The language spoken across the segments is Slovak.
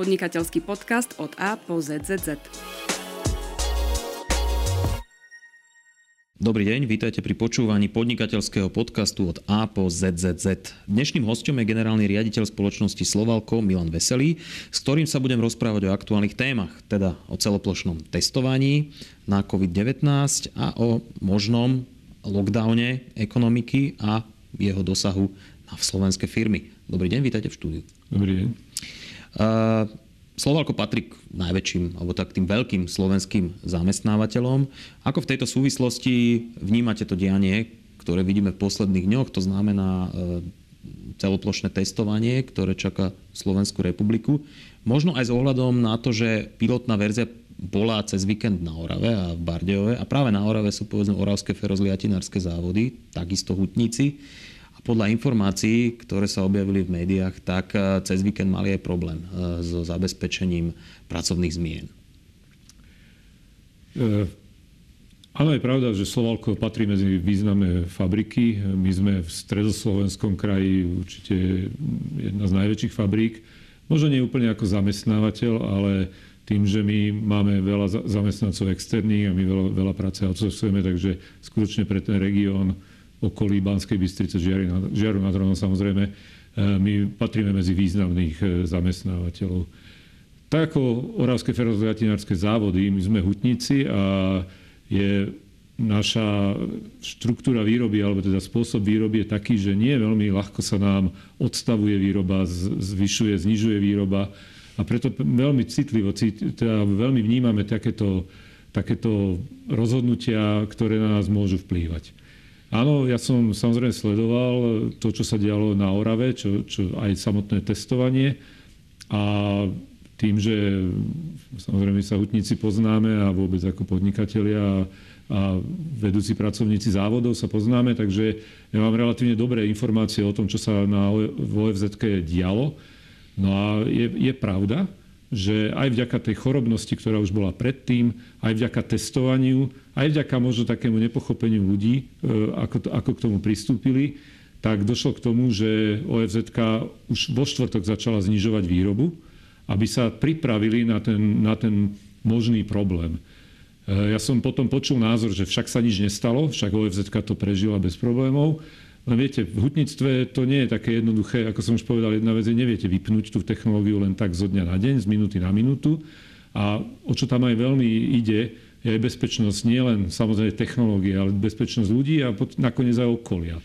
podnikateľský podcast od A po ZZZ. Dobrý deň, vítajte pri počúvaní podnikateľského podcastu od A po ZZZ. Dnešným hostom je generálny riaditeľ spoločnosti Slovalko Milan Veselý, s ktorým sa budem rozprávať o aktuálnych témach, teda o celoplošnom testovaní na COVID-19 a o možnom lockdowne ekonomiky a jeho dosahu na slovenské firmy. Dobrý deň, vítajte v štúdiu. Dobrý deň. Slovalko patrí k najväčším, alebo tak tým veľkým slovenským zamestnávateľom. Ako v tejto súvislosti vnímate to dianie, ktoré vidíme v posledných dňoch, to znamená e, celoplošné testovanie, ktoré čaká Slovenskú republiku. Možno aj s ohľadom na to, že pilotná verzia bola cez víkend na Orave a v Bardejove a práve na Orave sú povedzme Oravské ferozliatinárske závody, takisto hutníci podľa informácií, ktoré sa objavili v médiách, tak eh, cez víkend mali aj problém eh, so zabezpečením pracovných zmien. E, áno, je pravda, že Slovalko patrí medzi významné fabriky. My sme v stredoslovenskom kraji určite jedna z najväčších fabrík. Možno nie úplne ako zamestnávateľ, ale tým, že my máme veľa zamestnancov externých a my veľa, veľa práce outsourcujeme, takže skutočne pre ten región okolí Banskej Bystrice, Žiaru nad Hronom samozrejme, e, my patríme medzi významných e, zamestnávateľov. Tak ako Oravské ferozliatinárske závody, my sme hutníci a je naša štruktúra výroby, alebo teda spôsob výroby je taký, že nie veľmi ľahko sa nám odstavuje výroba, zvyšuje, znižuje výroba a preto veľmi citlivo, teda veľmi vnímame takéto, takéto rozhodnutia, ktoré na nás môžu vplývať. Áno, ja som samozrejme sledoval to, čo sa dialo na Orave, čo, čo aj samotné testovanie. A tým, že samozrejme sa hutníci poznáme a vôbec ako podnikatelia a, vedúci pracovníci závodov sa poznáme, takže ja mám relatívne dobré informácie o tom, čo sa na OFZ dialo. No a je, je pravda, že aj vďaka tej chorobnosti, ktorá už bola predtým, aj vďaka testovaniu, aj vďaka možno takému nepochopeniu ľudí, e, ako, ako k tomu pristúpili, tak došlo k tomu, že OFZ už vo štvrtok začala znižovať výrobu, aby sa pripravili na ten, na ten možný problém. E, ja som potom počul názor, že však sa nič nestalo, však OFZ to prežila bez problémov, len viete, v hutníctve to nie je také jednoduché, ako som už povedal, jedna vec je, neviete vypnúť tú technológiu len tak zo dňa na deň, z minúty na minútu. A o čo tam aj veľmi ide, je aj bezpečnosť nielen samozrejme technológie, ale bezpečnosť ľudí a nakoniec aj okolia.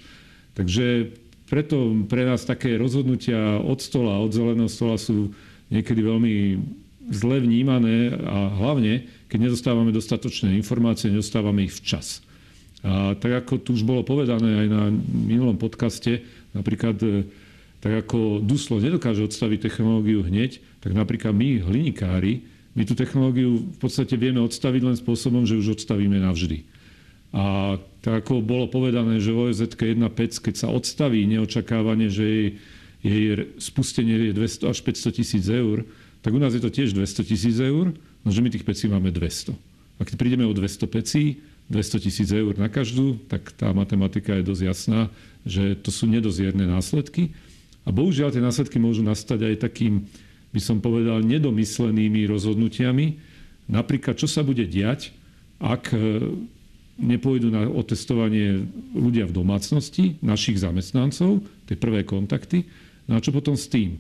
Takže preto pre nás také rozhodnutia od stola, od zeleného stola sú niekedy veľmi zle vnímané a hlavne, keď nedostávame dostatočné informácie, nedostávame ich včas. A tak ako tu už bolo povedané aj na minulom podcaste, napríklad e, tak ako Duslo nedokáže odstaviť technológiu hneď, tak napríklad my, hlinikári, my tú technológiu v podstate vieme odstaviť len spôsobom, že už odstavíme navždy. A tak ako bolo povedané, že OSZ 1.5, keď sa odstaví neočakávanie, že jej, jej spustenie je 200 až 500 tisíc eur, tak u nás je to tiež 200 tisíc eur, no že my tých pecí máme 200. A keď prídeme o 200 pecí, 200 tisíc eur na každú, tak tá matematika je dosť jasná, že to sú nedozierne následky. A bohužiaľ tie následky môžu nastať aj takým, by som povedal, nedomyslenými rozhodnutiami. Napríklad, čo sa bude diať, ak e, nepôjdu na otestovanie ľudia v domácnosti, našich zamestnancov, tie prvé kontakty. No a čo potom s tým? E,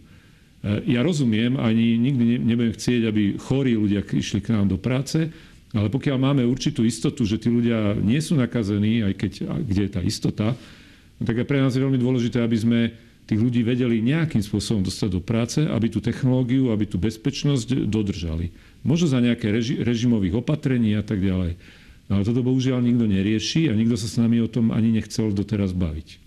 ja rozumiem, ani nikdy nebudem chcieť, aby chorí ľudia išli k nám do práce, ale pokiaľ máme určitú istotu, že tí ľudia nie sú nakazení, aj keď, kde je tá istota, no tak aj pre nás je veľmi dôležité, aby sme tých ľudí vedeli nejakým spôsobom dostať do práce, aby tú technológiu, aby tú bezpečnosť dodržali. Možno za nejaké reži- režimových opatrení a tak ďalej. No ale toto bohužiaľ nikto nerieši a nikto sa s nami o tom ani nechcel doteraz baviť.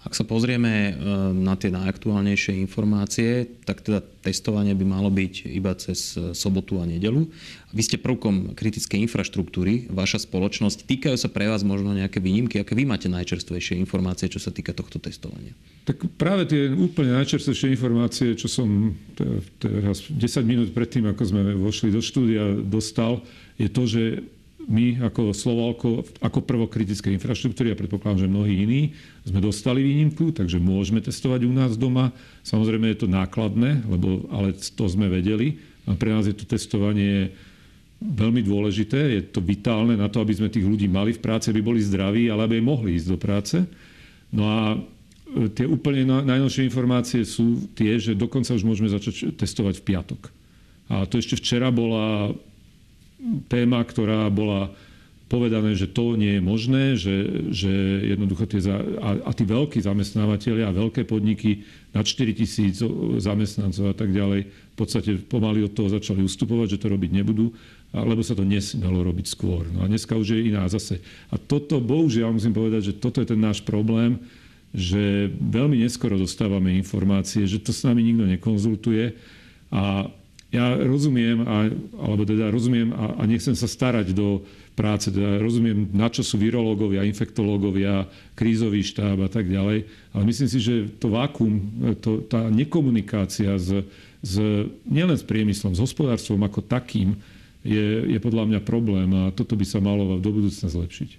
Ak sa pozrieme e, na tie najaktuálnejšie informácie, tak teda testovanie by malo byť iba cez e, sobotu a nedelu. Vy ste prvkom kritickej infraštruktúry, vaša spoločnosť. Týkajú sa pre vás možno nejaké výnimky? Aké vy máte najčerstvejšie informácie, čo sa týka tohto testovania? Tak práve tie úplne najčerstvejšie informácie, čo som teraz 10 minút predtým, ako sme vošli do štúdia, dostal, je to, že my ako Slovalko, ako prvok kritickej infraštruktúry, a ja predpokladám, že mnohí iní, sme dostali výnimku, takže môžeme testovať u nás doma. Samozrejme je to nákladné, lebo, ale to sme vedeli. A pre nás je to testovanie veľmi dôležité, je to vitálne na to, aby sme tých ľudí mali v práci, aby boli zdraví, ale aby mohli ísť do práce. No a e, tie úplne najnovšie informácie sú tie, že dokonca už môžeme začať testovať v piatok. A to ešte včera bola téma, ktorá bola povedané, že to nie je možné, že, že jednoducho tie, a, a tí veľkí zamestnávateľia a veľké podniky nad 4 tisíc zamestnancov a tak ďalej v podstate pomaly od toho začali ustupovať, že to robiť nebudú, lebo sa to nesmelo robiť skôr. No a dneska už je iná zase. A toto, bohužiaľ, musím povedať, že toto je ten náš problém, že veľmi neskoro dostávame informácie, že to s nami nikto nekonzultuje a ja rozumiem, a, alebo teda rozumiem a, a nechcem sa starať do práce, teda rozumiem, na čo sú virológovia, infektológovia, krízový štáb a tak ďalej, ale myslím si, že to vákum, to, tá nekomunikácia s, s, nielen s priemyslom, s hospodárstvom ako takým je, je podľa mňa problém a toto by sa malo do budúcna zlepšiť.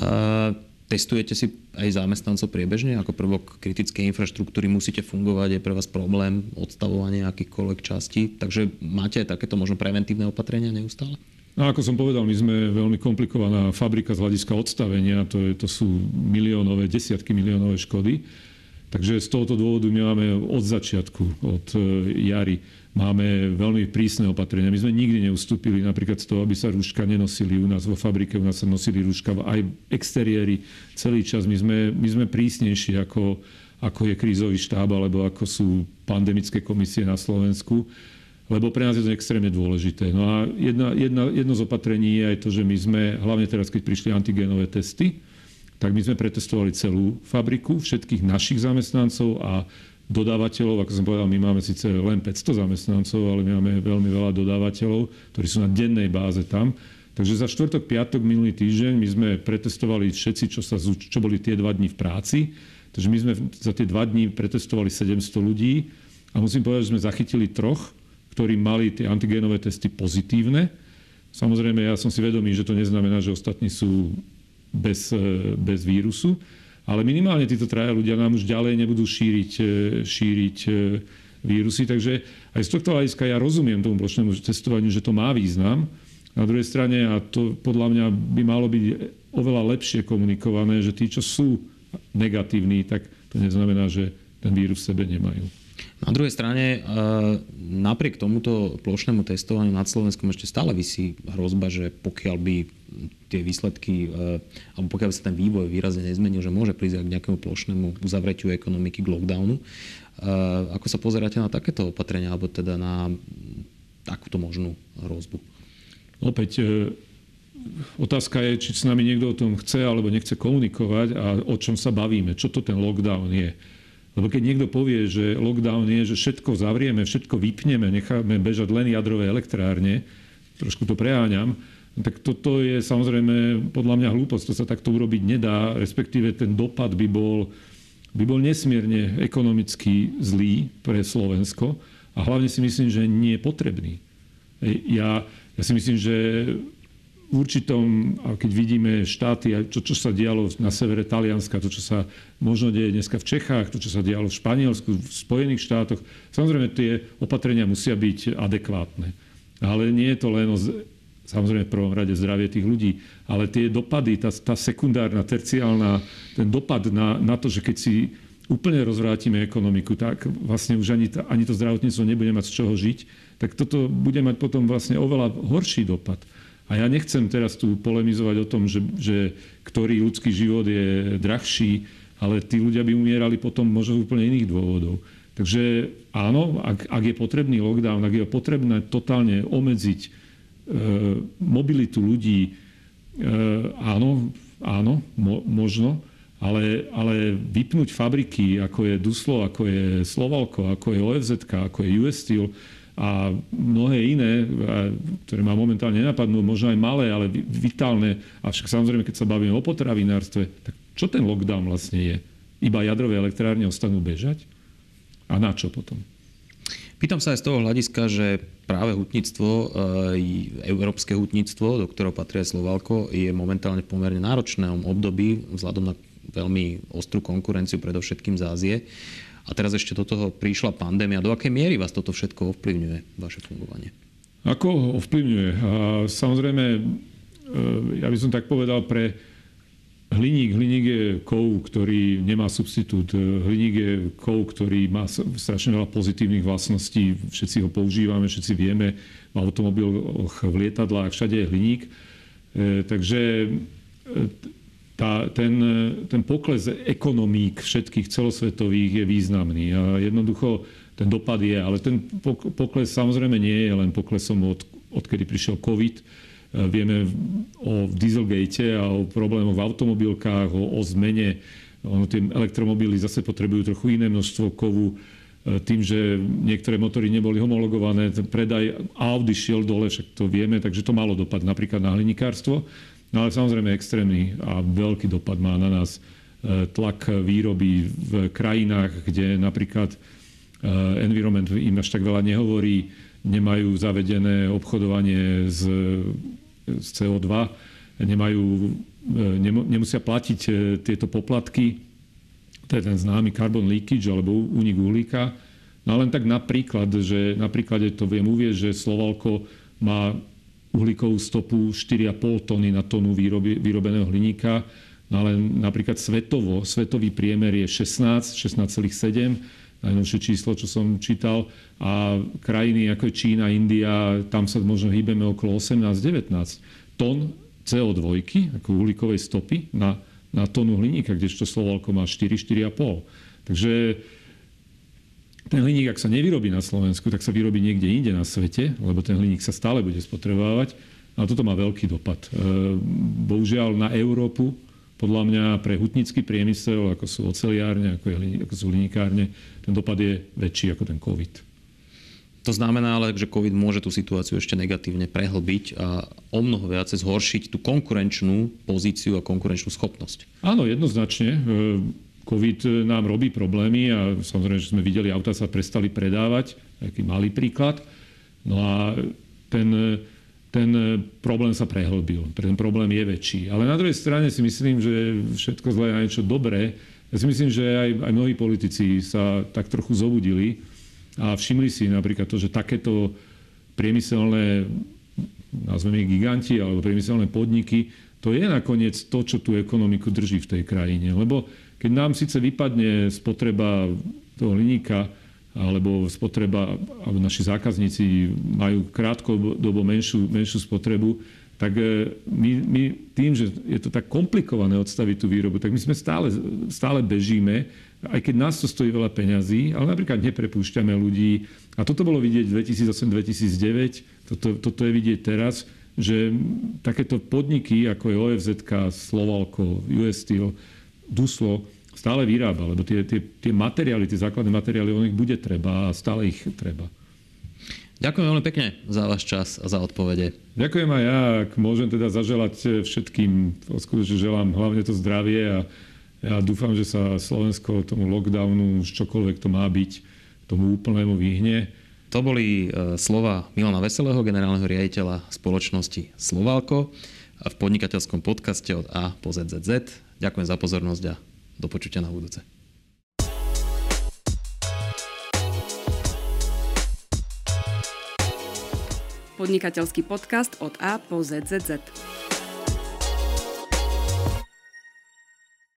Uh... Testujete si aj zamestnancov priebežne? Ako prvok kritickej infraštruktúry musíte fungovať, je pre vás problém odstavovania akýchkoľvek častí. Takže máte aj takéto možno preventívne opatrenia neustále? No, ako som povedal, my sme veľmi komplikovaná fabrika z hľadiska odstavenia. To, je, to sú miliónové, desiatky miliónové škody. Takže z tohoto dôvodu my máme od začiatku, od e, jary máme veľmi prísne opatrenia. My sme nikdy neustúpili napríklad z toho, aby sa rúška nenosili u nás vo fabrike, u nás sa nosili rúška aj v exteriéri celý čas. My sme, my sme prísnejší ako, ako je krízový štáb alebo ako sú pandemické komisie na Slovensku lebo pre nás je to extrémne dôležité. No a jedna, jedna, jedno z opatrení je aj to, že my sme, hlavne teraz, keď prišli antigénové testy, tak my sme pretestovali celú fabriku, všetkých našich zamestnancov a dodávateľov, ako som povedal, my máme síce len 500 zamestnancov, ale my máme veľmi veľa dodávateľov, ktorí sú na dennej báze tam. Takže za štvrtok, piatok, minulý týždeň my sme pretestovali všetci, čo, sa, čo boli tie dva dní v práci. Takže my sme za tie dva dní pretestovali 700 ľudí a musím povedať, že sme zachytili troch, ktorí mali tie antigénové testy pozitívne. Samozrejme, ja som si vedomý, že to neznamená, že ostatní sú bez, bez vírusu, ale minimálne títo traja ľudia nám už ďalej nebudú šíriť, e, šíriť e, vírusy. Takže aj z tohto hľadiska ja rozumiem tomu plošnému testovaniu, že to má význam. Na druhej strane, a to podľa mňa by malo byť oveľa lepšie komunikované, že tí, čo sú negatívni, tak to neznamená, že ten vírus v sebe nemajú. Na druhej strane, e, napriek tomuto plošnému testovaniu nad Slovenskom ešte stále vysí hrozba, že pokiaľ by tie výsledky, e, alebo pokiaľ by sa ten vývoj výrazne nezmenil, že môže prísť k nejakému plošnému uzavretiu ekonomiky, k lockdownu. E, ako sa pozeráte na takéto opatrenia, alebo teda na takúto možnú hrozbu? Opäť otázka je, či s nami niekto o tom chce alebo nechce komunikovať a o čom sa bavíme, čo to ten lockdown je. Lebo keď niekto povie, že lockdown je, že všetko zavrieme, všetko vypneme, necháme bežať len jadrové elektrárne, trošku to preháňam, tak toto je samozrejme podľa mňa hlúposť. To sa takto urobiť nedá, respektíve ten dopad by bol, by bol nesmierne ekonomicky zlý pre Slovensko a hlavne si myslím, že nie je potrebný. Ja, ja si myslím, že určitom, a keď vidíme štáty, to, čo sa dialo na severe Talianska, to, čo sa možno deje dneska v Čechách, to, čo sa dialo v Španielsku, v Spojených štátoch, samozrejme tie opatrenia musia byť adekvátne. Ale nie je to len o, samozrejme v prvom rade zdravie tých ľudí, ale tie dopady, tá, tá sekundárna, terciálna, ten dopad na, na to, že keď si úplne rozvrátime ekonomiku, tak vlastne už ani, ani to zdravotníctvo nebude mať z čoho žiť, tak toto bude mať potom vlastne oveľa horší dopad. A ja nechcem teraz tu polemizovať o tom, že, že ktorý ľudský život je drahší, ale tí ľudia by umierali potom možno úplne iných dôvodov. Takže áno, ak, ak je potrebný lockdown, ak je potrebné totálne obmedziť e, mobilitu ľudí, e, áno, áno, mo, možno, ale, ale vypnúť fabriky, ako je Duslo, ako je Slovalko, ako je OFZ, ako je US Steel, a mnohé iné, ktoré ma momentálne nenapadnú, možno aj malé, ale vitálne. A samozrejme, keď sa bavíme o potravinárstve, tak čo ten lockdown vlastne je? Iba jadrové elektrárne ostanú bežať? A na čo potom? Pýtam sa aj z toho hľadiska, že práve hutníctvo, európske hutníctvo, do ktorého patrí aj Slovalko, je momentálne v pomerne náročnom období vzhľadom na veľmi ostrú konkurenciu, predovšetkým z Ázie. A teraz ešte do toho prišla pandémia. Do akej miery vás toto všetko ovplyvňuje, vaše fungovanie? Ako ovplyvňuje? Samozrejme, e, ja by som tak povedal, pre hliník, hliník je kov, ktorý nemá substitút. Hliník je kov, ktorý má strašne veľa pozitívnych vlastností. Všetci ho používame, všetci vieme. V automobiloch, v lietadlách, všade je hliník. E, takže e, tá, ten, ten pokles ekonomík všetkých celosvetových je významný. A jednoducho ten dopad je. Ale ten pokles samozrejme nie je len poklesom od, odkedy prišiel COVID. E, vieme o Dieselgate a o problémoch v automobilkách, o, o zmene. Ono, tie elektromobily zase potrebujú trochu iné množstvo kovu. E, tým, že niektoré motory neboli homologované, predaj Audi šiel dole, však to vieme, takže to malo dopad napríklad na hlinikárstvo. No ale samozrejme extrémny a veľký dopad má na nás e, tlak výroby v krajinách, kde napríklad Eh, environment im až tak veľa nehovorí, nemajú zavedené obchodovanie z, z CO2, nemajú, eh, nemusia platiť eh, tieto poplatky, to je ten známy carbon leakage alebo únik uhlíka. No len tak napríklad, že napríklad to viem uvieť, že Slovalko má uhlíkovú stopu 4,5 tony na tonu výroby, vyrobeného hliníka, no ale napríklad svetovo, svetový priemer je 16, 16,7 najnovšie číslo, čo som čítal. A krajiny ako je Čína, India, tam sa možno hýbeme okolo 18-19 tón CO2, ako uhlíkovej stopy na, na tónu hliníka, kdežto Slovalko má 4-4,5. Takže ten hliník, ak sa nevyrobí na Slovensku, tak sa vyrobí niekde inde na svete, lebo ten hliník sa stále bude spotrebovať. A toto má veľký dopad. E, bohužiaľ na Európu podľa mňa pre hutnický priemysel, ako sú oceliárne, ako, je, ako sú hlinikárne, ten dopad je väčší ako ten COVID. To znamená ale, že COVID môže tú situáciu ešte negatívne prehlbiť a o mnoho viacej zhoršiť tú konkurenčnú pozíciu a konkurenčnú schopnosť. Áno, jednoznačne. COVID nám robí problémy a samozrejme, že sme videli, auta sa prestali predávať, taký malý príklad. No a ten ten e, problém sa prehlbil. Ten problém je väčší. Ale na druhej strane si myslím, že všetko zlé je na niečo dobré. Ja si myslím, že aj, aj mnohí politici sa tak trochu zobudili a všimli si napríklad to, že takéto priemyselné, nazveme ich giganti, alebo priemyselné podniky, to je nakoniec to, čo tú ekonomiku drží v tej krajine. Lebo keď nám síce vypadne spotreba toho hliníka, alebo spotreba, alebo naši zákazníci majú krátkodobo menšiu, menšiu spotrebu, tak e, my, my tým, že je to tak komplikované odstaviť tú výrobu, tak my sme stále, stále bežíme, aj keď nás to stojí veľa peňazí, ale napríklad neprepúšťame ľudí. A toto bolo vidieť 2008-2009, toto, toto je vidieť teraz, že takéto podniky, ako je OFZ, Slovalko, US Steel, Duslo, stále vyrába, lebo tie, tie, tie materiály, tie základné materiály, on ich bude treba a stále ich treba. Ďakujem veľmi pekne za váš čas a za odpovede. Ďakujem aj ja, ak môžem teda zaželať všetkým, skutočne želám hlavne to zdravie a ja dúfam, že sa Slovensko tomu lockdownu, čokoľvek to má byť, tomu úplnému vyhne. To boli e, slova Milana Veselého, generálneho riaditeľa spoločnosti Slovalko v podnikateľskom podcaste od A po ZZZ. Ďakujem za pozornosť a do počutia na budúce. Podnikateľský podcast od A po ZZZ.